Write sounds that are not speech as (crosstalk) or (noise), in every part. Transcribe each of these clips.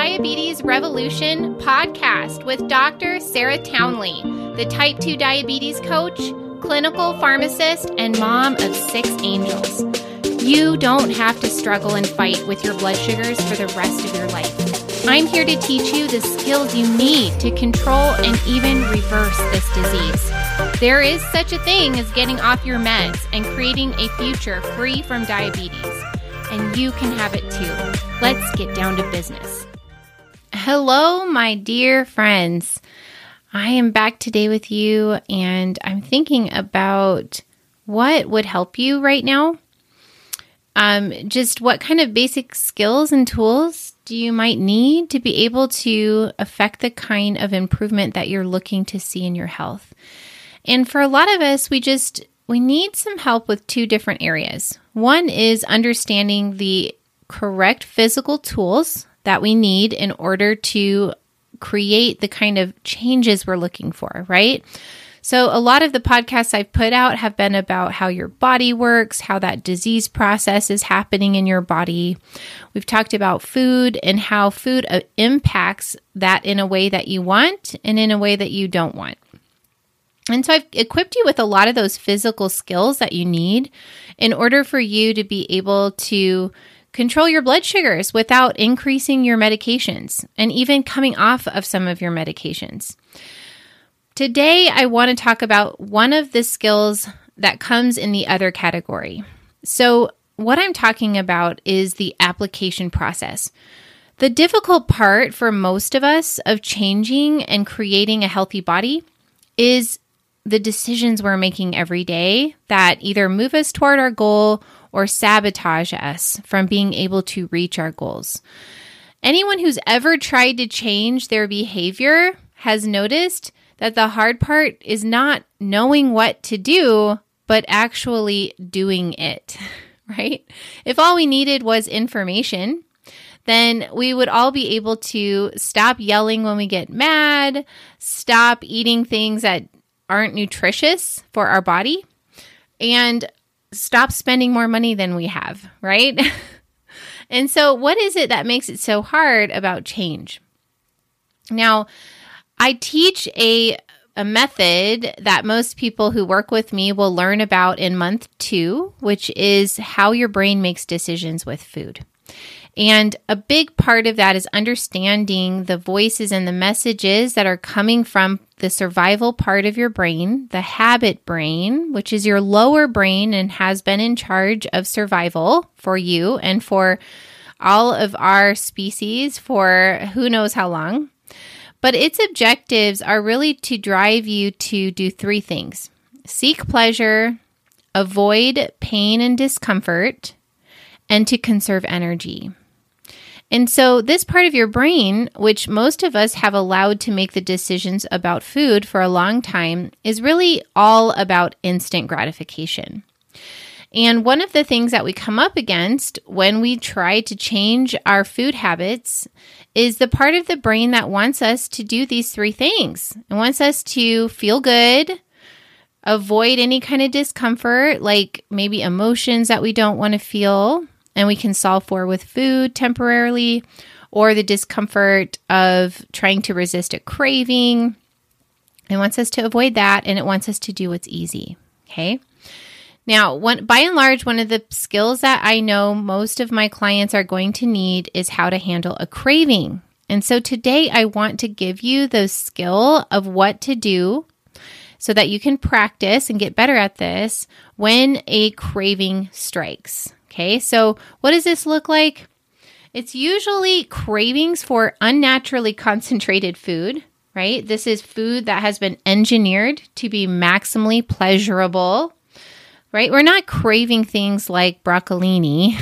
Diabetes Revolution podcast with Dr. Sarah Townley, the type 2 diabetes coach, clinical pharmacist, and mom of six angels. You don't have to struggle and fight with your blood sugars for the rest of your life. I'm here to teach you the skills you need to control and even reverse this disease. There is such a thing as getting off your meds and creating a future free from diabetes. And you can have it too. Let's get down to business. Hello, my dear friends. I am back today with you, and I'm thinking about what would help you right now. Um, just what kind of basic skills and tools do you might need to be able to affect the kind of improvement that you're looking to see in your health? And for a lot of us, we just we need some help with two different areas. One is understanding the correct physical tools that we need in order to create the kind of changes we're looking for, right? So, a lot of the podcasts I've put out have been about how your body works, how that disease process is happening in your body. We've talked about food and how food uh, impacts that in a way that you want and in a way that you don't want. And so I've equipped you with a lot of those physical skills that you need in order for you to be able to control your blood sugars without increasing your medications and even coming off of some of your medications. Today, I want to talk about one of the skills that comes in the other category. So, what I'm talking about is the application process. The difficult part for most of us of changing and creating a healthy body is the decisions we're making every day that either move us toward our goal or sabotage us from being able to reach our goals. Anyone who's ever tried to change their behavior has noticed that the hard part is not knowing what to do, but actually doing it, (laughs) right? If all we needed was information, then we would all be able to stop yelling when we get mad, stop eating things that aren't nutritious for our body, and stop spending more money than we have, right? (laughs) and so, what is it that makes it so hard about change? Now, I teach a a method that most people who work with me will learn about in month two, which is how your brain makes decisions with food. And a big part of that is understanding the voices and the messages that are coming from the survival part of your brain, the habit brain, which is your lower brain and has been in charge of survival for you and for all of our species for who knows how long. But its objectives are really to drive you to do three things seek pleasure, avoid pain and discomfort, and to conserve energy. And so, this part of your brain, which most of us have allowed to make the decisions about food for a long time, is really all about instant gratification. And one of the things that we come up against when we try to change our food habits is the part of the brain that wants us to do these three things. It wants us to feel good, avoid any kind of discomfort, like maybe emotions that we don't want to feel, and we can solve for with food temporarily, or the discomfort of trying to resist a craving. It wants us to avoid that and it wants us to do what's easy. Okay. Now, one, by and large, one of the skills that I know most of my clients are going to need is how to handle a craving. And so today I want to give you the skill of what to do so that you can practice and get better at this when a craving strikes. Okay, so what does this look like? It's usually cravings for unnaturally concentrated food, right? This is food that has been engineered to be maximally pleasurable, right? We're not craving things like broccolini.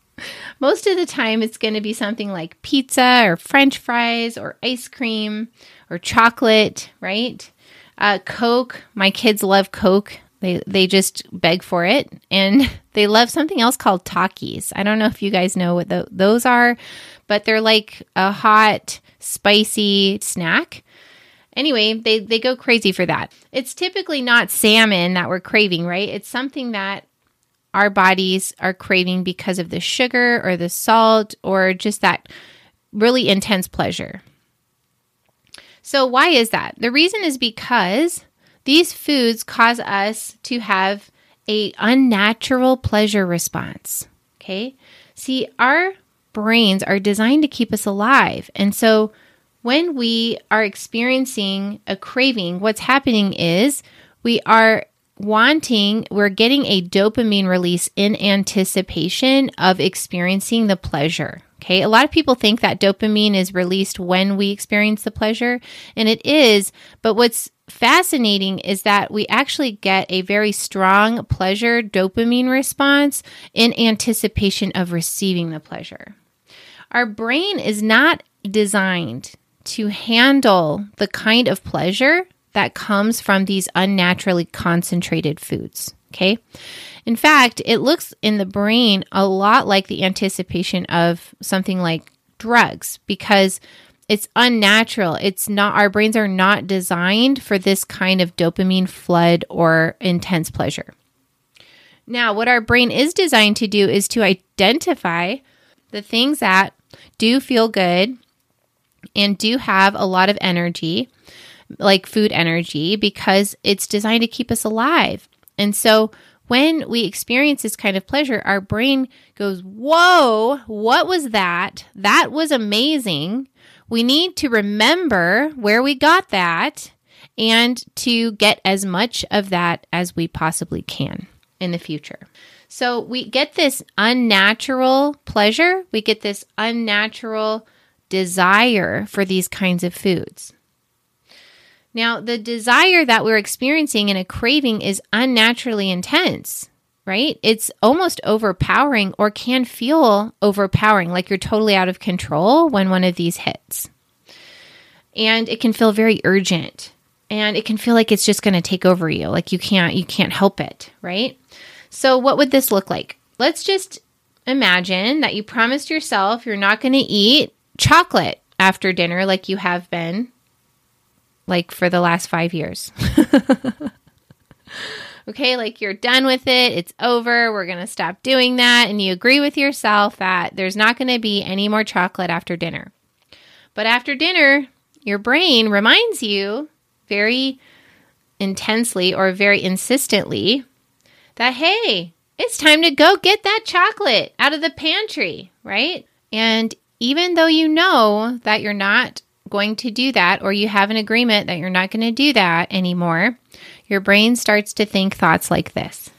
(laughs) Most of the time, it's going to be something like pizza or french fries or ice cream or chocolate, right? Uh, Coke. My kids love Coke. They they just beg for it, and (laughs) they love something else called Takis. I don't know if you guys know what the, those are, but they're like a hot, spicy snack. Anyway, they they go crazy for that. It's typically not salmon that we're craving, right? It's something that our bodies are craving because of the sugar or the salt or just that really intense pleasure. So, why is that? The reason is because these foods cause us to have a unnatural pleasure response. Okay? See, our brains are designed to keep us alive. And so when we are experiencing a craving, what's happening is we are wanting, we're getting a dopamine release in anticipation of experiencing the pleasure. Okay. A lot of people think that dopamine is released when we experience the pleasure, and it is. But what's fascinating is that we actually get a very strong pleasure dopamine response in anticipation of receiving the pleasure. Our brain is not designed to handle the kind of pleasure that comes from these unnaturally concentrated foods. Okay. In fact, it looks in the brain a lot like the anticipation of something like drugs because it's unnatural. It's not, our brains are not designed for this kind of dopamine flood or intense pleasure. Now, what our brain is designed to do is to identify the things that do feel good and do have a lot of energy, like food energy, because it's designed to keep us alive. And so when we experience this kind of pleasure, our brain goes, Whoa, what was that? That was amazing. We need to remember where we got that and to get as much of that as we possibly can in the future. So we get this unnatural pleasure, we get this unnatural desire for these kinds of foods. Now, the desire that we're experiencing in a craving is unnaturally intense, right? It's almost overpowering or can feel overpowering, like you're totally out of control when one of these hits. And it can feel very urgent and it can feel like it's just going to take over you, like you can't you can't help it, right? So, what would this look like? Let's just imagine that you promised yourself you're not going to eat chocolate after dinner like you have been like for the last 5 years. (laughs) okay, like you're done with it, it's over, we're to stop doing that and you agree with yourself that there's not to be any more chocolate after dinner. But after dinner, your brain reminds you very intensely or very insistently that, hey, it's time to go get that chocolate out of the pantry, right? And even though you know that you're not going to do that, or you have an agreement that you're not going to do that anymore, your brain starts to think thoughts like this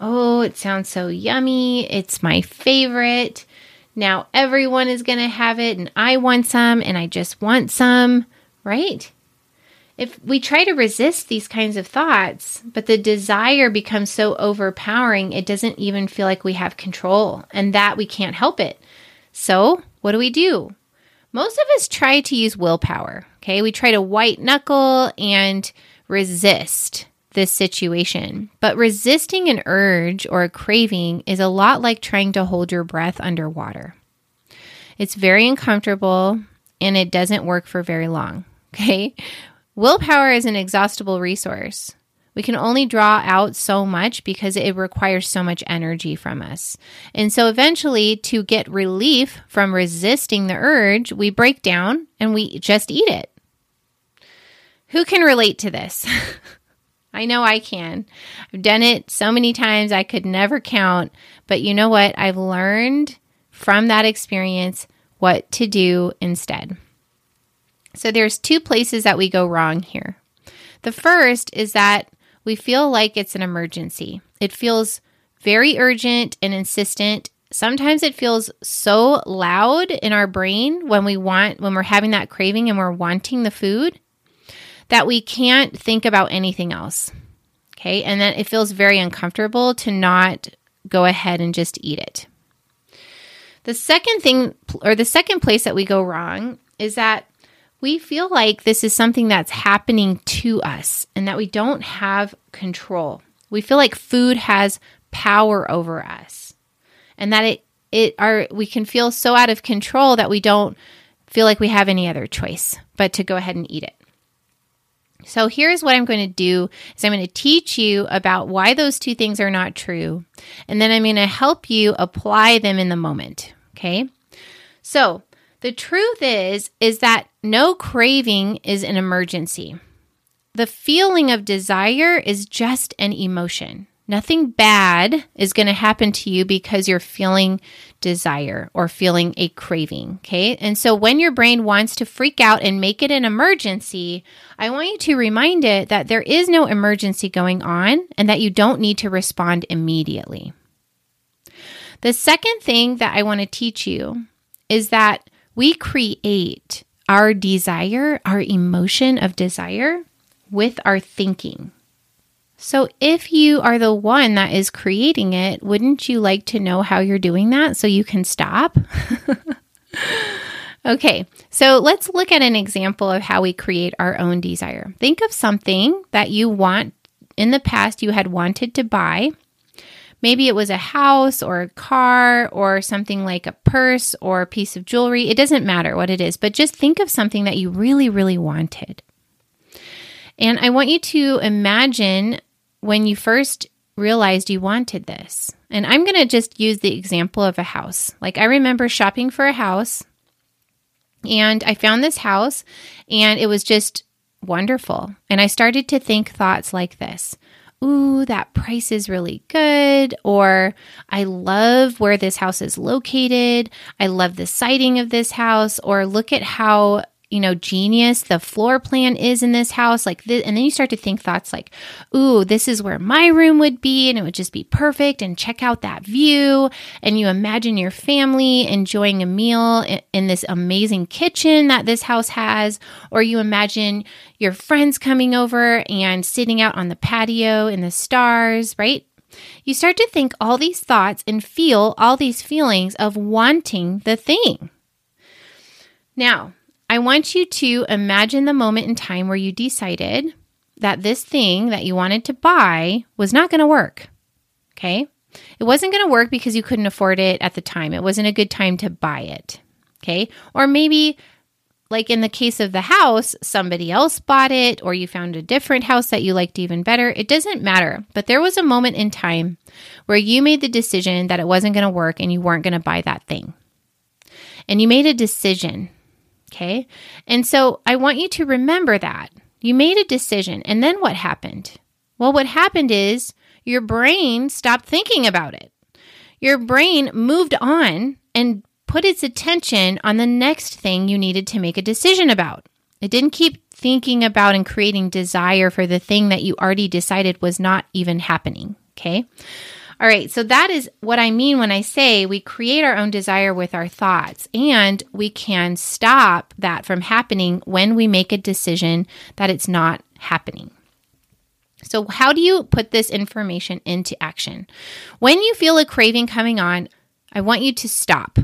Oh, it sounds so yummy. It's my favorite. Now everyone is going to have it, and I want some, and I just want some, right? if we try to resist these kinds of thoughts, but the desire becomes so overpowering, it doesn't even feel like we have control and that we can't help it. So, what do we do? Most of us try to use willpower. Okay. We try to white knuckle and resist this situation. But resisting an urge or a craving is a lot like trying to hold your breath underwater. It's very uncomfortable and it doesn't work for very long. (laughs) Okay. Willpower is an exhaustible resource. We can only draw out so much because it requires so much energy from us. And so eventually, to get relief from resisting the urge, we break down and we just eat it. Who can relate to this? (laughs) I know I can. I've done it so many times I could never count. But you know what? I've learned from that experience what to do instead. So there's two places that we go wrong here. The first is that we feel like it's an emergency. It feels very urgent and insistent. Sometimes it feels so loud in our brain when we want when we're having that craving and we're wanting the food that we can't think about anything else. Okay? And then it feels very uncomfortable to not go ahead and just eat it. The second thing or the second place that we go wrong is that we feel like this is something that's happening to us and that we don't have control. We feel like food has power over us and that it it are we can feel so out of control that we don't feel like we have any other choice but to go ahead and eat it. So here's what I'm going to do is I'm going to teach you about why those two things are not true and then I'm going to help you apply them in the moment, okay? So, The truth is is that no craving is an emergency. The feeling of desire is just an emotion. Nothing bad is going to happen to you because you're feeling desire or feeling a craving. Okay. And so when your brain wants to freak out and make it an emergency, I want you to remind it that there is no emergency going on and that you don't need to respond immediately. The second thing that I want to teach you is that we create our desire, our emotion of desire with our thinking. So, if you are the one that is creating it, wouldn't you like to know how you're doing that so you can stop? (laughs) okay, so let's look at an example of how we create our own desire. Think of something that you want in the past you had wanted to buy. Maybe it was a house or a car or something like a purse or a piece of jewelry. It doesn't matter what it is, but just think of something that you really, really wanted. And I want you to imagine when you first realized you wanted this. And I'm going to just use the example of a house. Like I remember shopping for a house and I found this house and it was just wonderful. And I started to think thoughts like this Ooh, that price is really good. Or I love where this house is located. I love the siding of this house. Or look at how you know, genius the floor plan is in this house. Like this, and then you start to think thoughts like, ooh, this is where my room would be, and it would just be perfect. And check out that view. And you imagine your family enjoying a meal in, in this amazing kitchen that this house has, or you imagine your friends coming over and sitting out on the patio in the stars, right? You start to think all these thoughts and feel all these feelings of wanting the thing. Now, I want you to imagine the moment in time where you decided that this thing that you wanted to buy was not going to work. Okay. It wasn't going to work because you couldn't afford it at the time. It wasn't a good time to buy it. Okay. Or maybe, like in the case of the house, somebody else bought it or you found a different house that you liked even better. It doesn't matter. But there was a moment in time where you made the decision that it wasn't going to work and you weren't going to buy that thing. And you made a decision Okay. And so I want you to remember that. You made a decision. And then what happened? Well, what happened is your brain stopped thinking about it. Your brain moved on and put its attention on the next thing you needed to make a decision about. It didn't keep thinking about and creating desire for the thing that you already decided was not even happening. Okay. All right, so that is what I mean when I say we create our own desire with our thoughts, and we can stop that from happening when we make a decision that it's not happening. So, how do you put this information into action? When you feel a craving coming on, I want you to stop.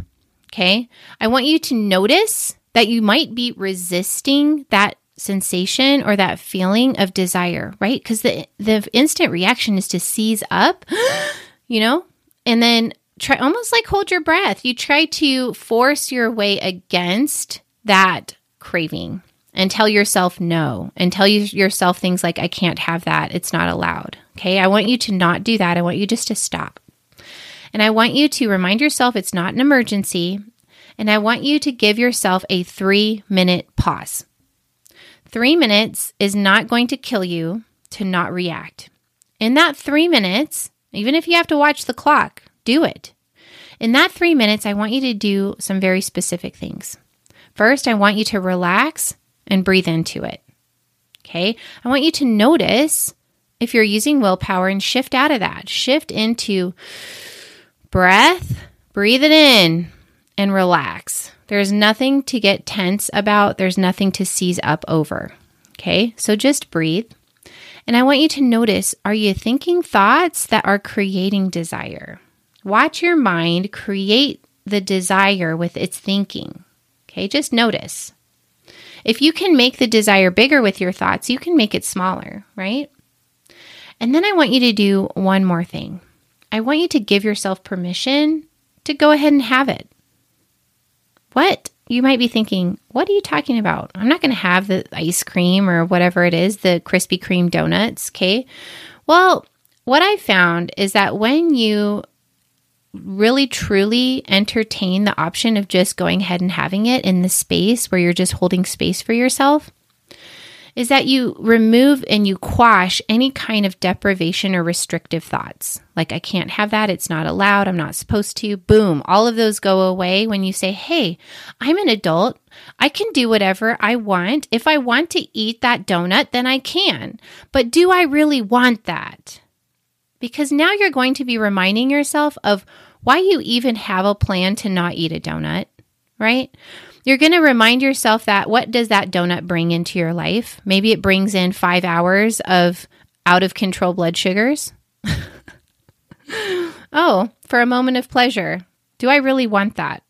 Okay. I want you to notice that you might be resisting that sensation or that feeling of desire, right? Because the, the instant reaction is to seize up (gasps) (gasps) (gasps) you know? And then try almost like hold your breath. You try to force your way against that craving and tell yourself no and tell you yourself things like, I can't have that. It's not allowed. Okay. I want you to not do that. I want you just to stop. And I want you to remind yourself it's not an emergency. And I want you to give yourself a three minute pause. Three minutes is not going to kill you to not react. In that three minutes, even if you have to watch the clock, do it. In that three minutes, I want you to do some very specific things. First, I want you to relax and breathe into it. Okay. I want you to notice if you're using willpower and shift out of that. Shift into breath, breathe it in, and relax. There's nothing to get tense about, there's nothing to seize up over. Okay. So just breathe. And I want you to notice are you thinking thoughts that are creating desire? Watch your mind create the desire with its thinking. Okay, just notice. If you can make the desire bigger with your thoughts, you can make it smaller, right? And then I want you to do one more thing. I want you to give yourself permission to go ahead and have it. What you might be thinking, what are you talking about? I'm not going to have the ice cream or whatever it is, the Krispy Kreme donuts. Okay. Well, what I found is that when you really truly entertain the option of just going ahead and having it in the space where you're just holding space for yourself is that you remove and you quash any kind of deprivation or restrictive thoughts. Like, I can't have that. It's not allowed. I'm not supposed to. Boom. All of those go away when you say, Hey, I'm an adult. I can do whatever I want. If I want to eat that donut, then I can. But do I really want that? Because now you're going to be reminding yourself of why you even have a plan to not eat a donut, right? You're going to remind yourself that what does that donut bring into your life? Maybe it brings in five hours of out of control blood sugars. (laughs) oh, for a moment of pleasure. Do I really want that?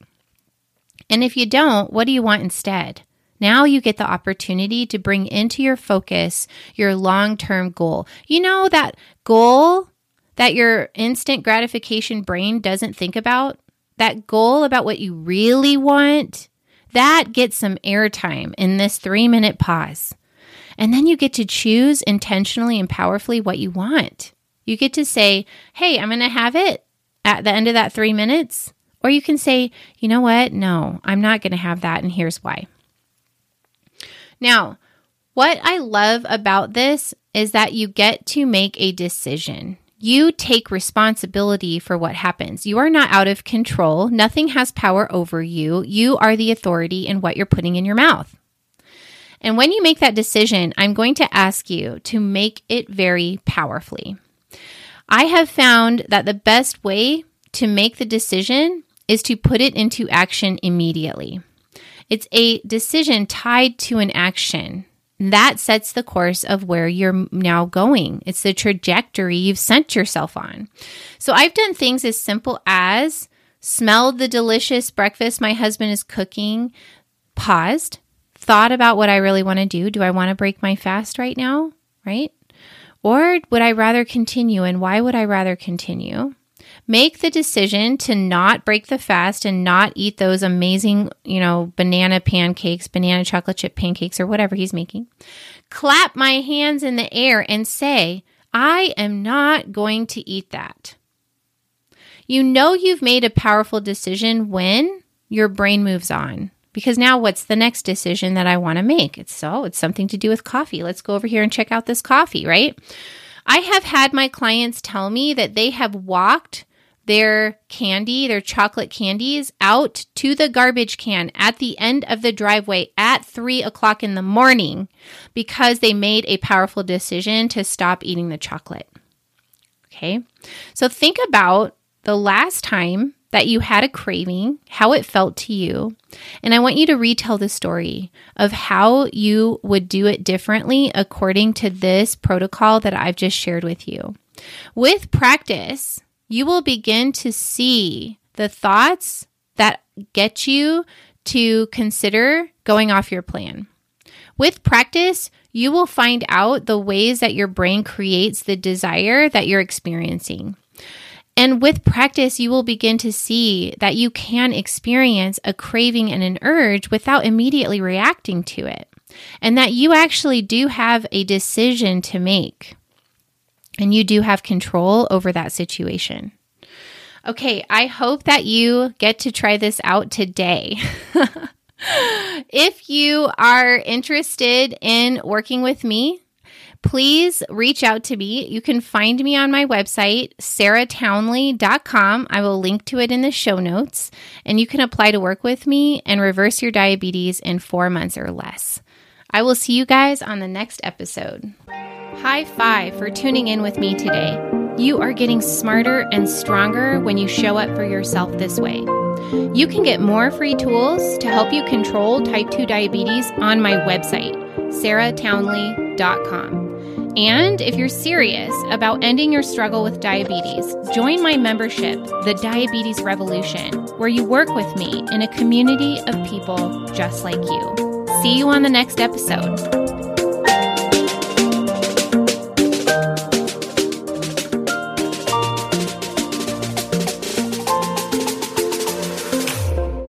And if you don't, what do you want instead? Now you get the opportunity to bring into your focus your long term goal. You know that goal that your instant gratification brain doesn't think about? That goal about what you really want? That gets some airtime in this three minute pause. And then you get to choose intentionally and powerfully what you want. You get to say, hey, I'm going to have it at the end of that three minutes. Or you can say, you know what? No, I'm not going to have that. And here's why. Now, what I love about this is that you get to make a decision. You take responsibility for what happens. You are not out of control. Nothing has power over you. You are the authority in what you're putting in your mouth. And when you make that decision, I'm going to ask you to make it very powerfully. I have found that the best way to make the decision is to put it into action immediately. It's a decision tied to an action that sets the course of where you're now going. It's the trajectory you've sent yourself on. So I've done things as simple as smelled the delicious breakfast my husband is cooking, paused, thought about what I really want to do. Do I want to break my fast right now? Right? Or would I rather continue? And why would I rather continue? Make the decision to not break the fast and not eat those amazing, you know, banana pancakes, banana chocolate chip pancakes, or whatever he's making. Clap my hands in the air and say, I am not going to eat that. You know you've made a powerful decision when your brain moves on. Because now what's the next decision that I want to make? It's so it's something to do with coffee. Let's go over here and check out this coffee, right? I have had my clients tell me that they have walked their candy, their chocolate candies, out to the garbage can at the end of the driveway at three o'clock in the morning because they made a powerful decision to stop eating the chocolate. Okay. So think about the last time that you had a craving, how it felt to you. And I want you to retell the story of how you would do it differently according to this protocol that I've just shared with you. With practice, you will begin to see the thoughts that get you to consider going off your plan. With practice, you will find out the ways that your brain creates the desire that you're experiencing. And with practice, you will begin to see that you can experience a craving and an urge without immediately reacting to it. And that you actually do have a decision to make and you do have control over that situation. Okay, I hope that you get to try this out today. (laughs) if you are interested in working with me, please reach out to me. You can find me on my website, sarahtownley.com. I will link to it in the show notes, and you can apply to work with me and reverse your diabetes in four months or less. I will see you guys on the next episode. High five for tuning in with me today. You are getting smarter and stronger when you show up for yourself this way. You can get more free tools to help you control type 2 diabetes on my website, sarahtownley.com. And if you're serious about ending your struggle with diabetes, join my membership, The Diabetes Revolution, where you work with me in a community of people just like you. See you on the next episode.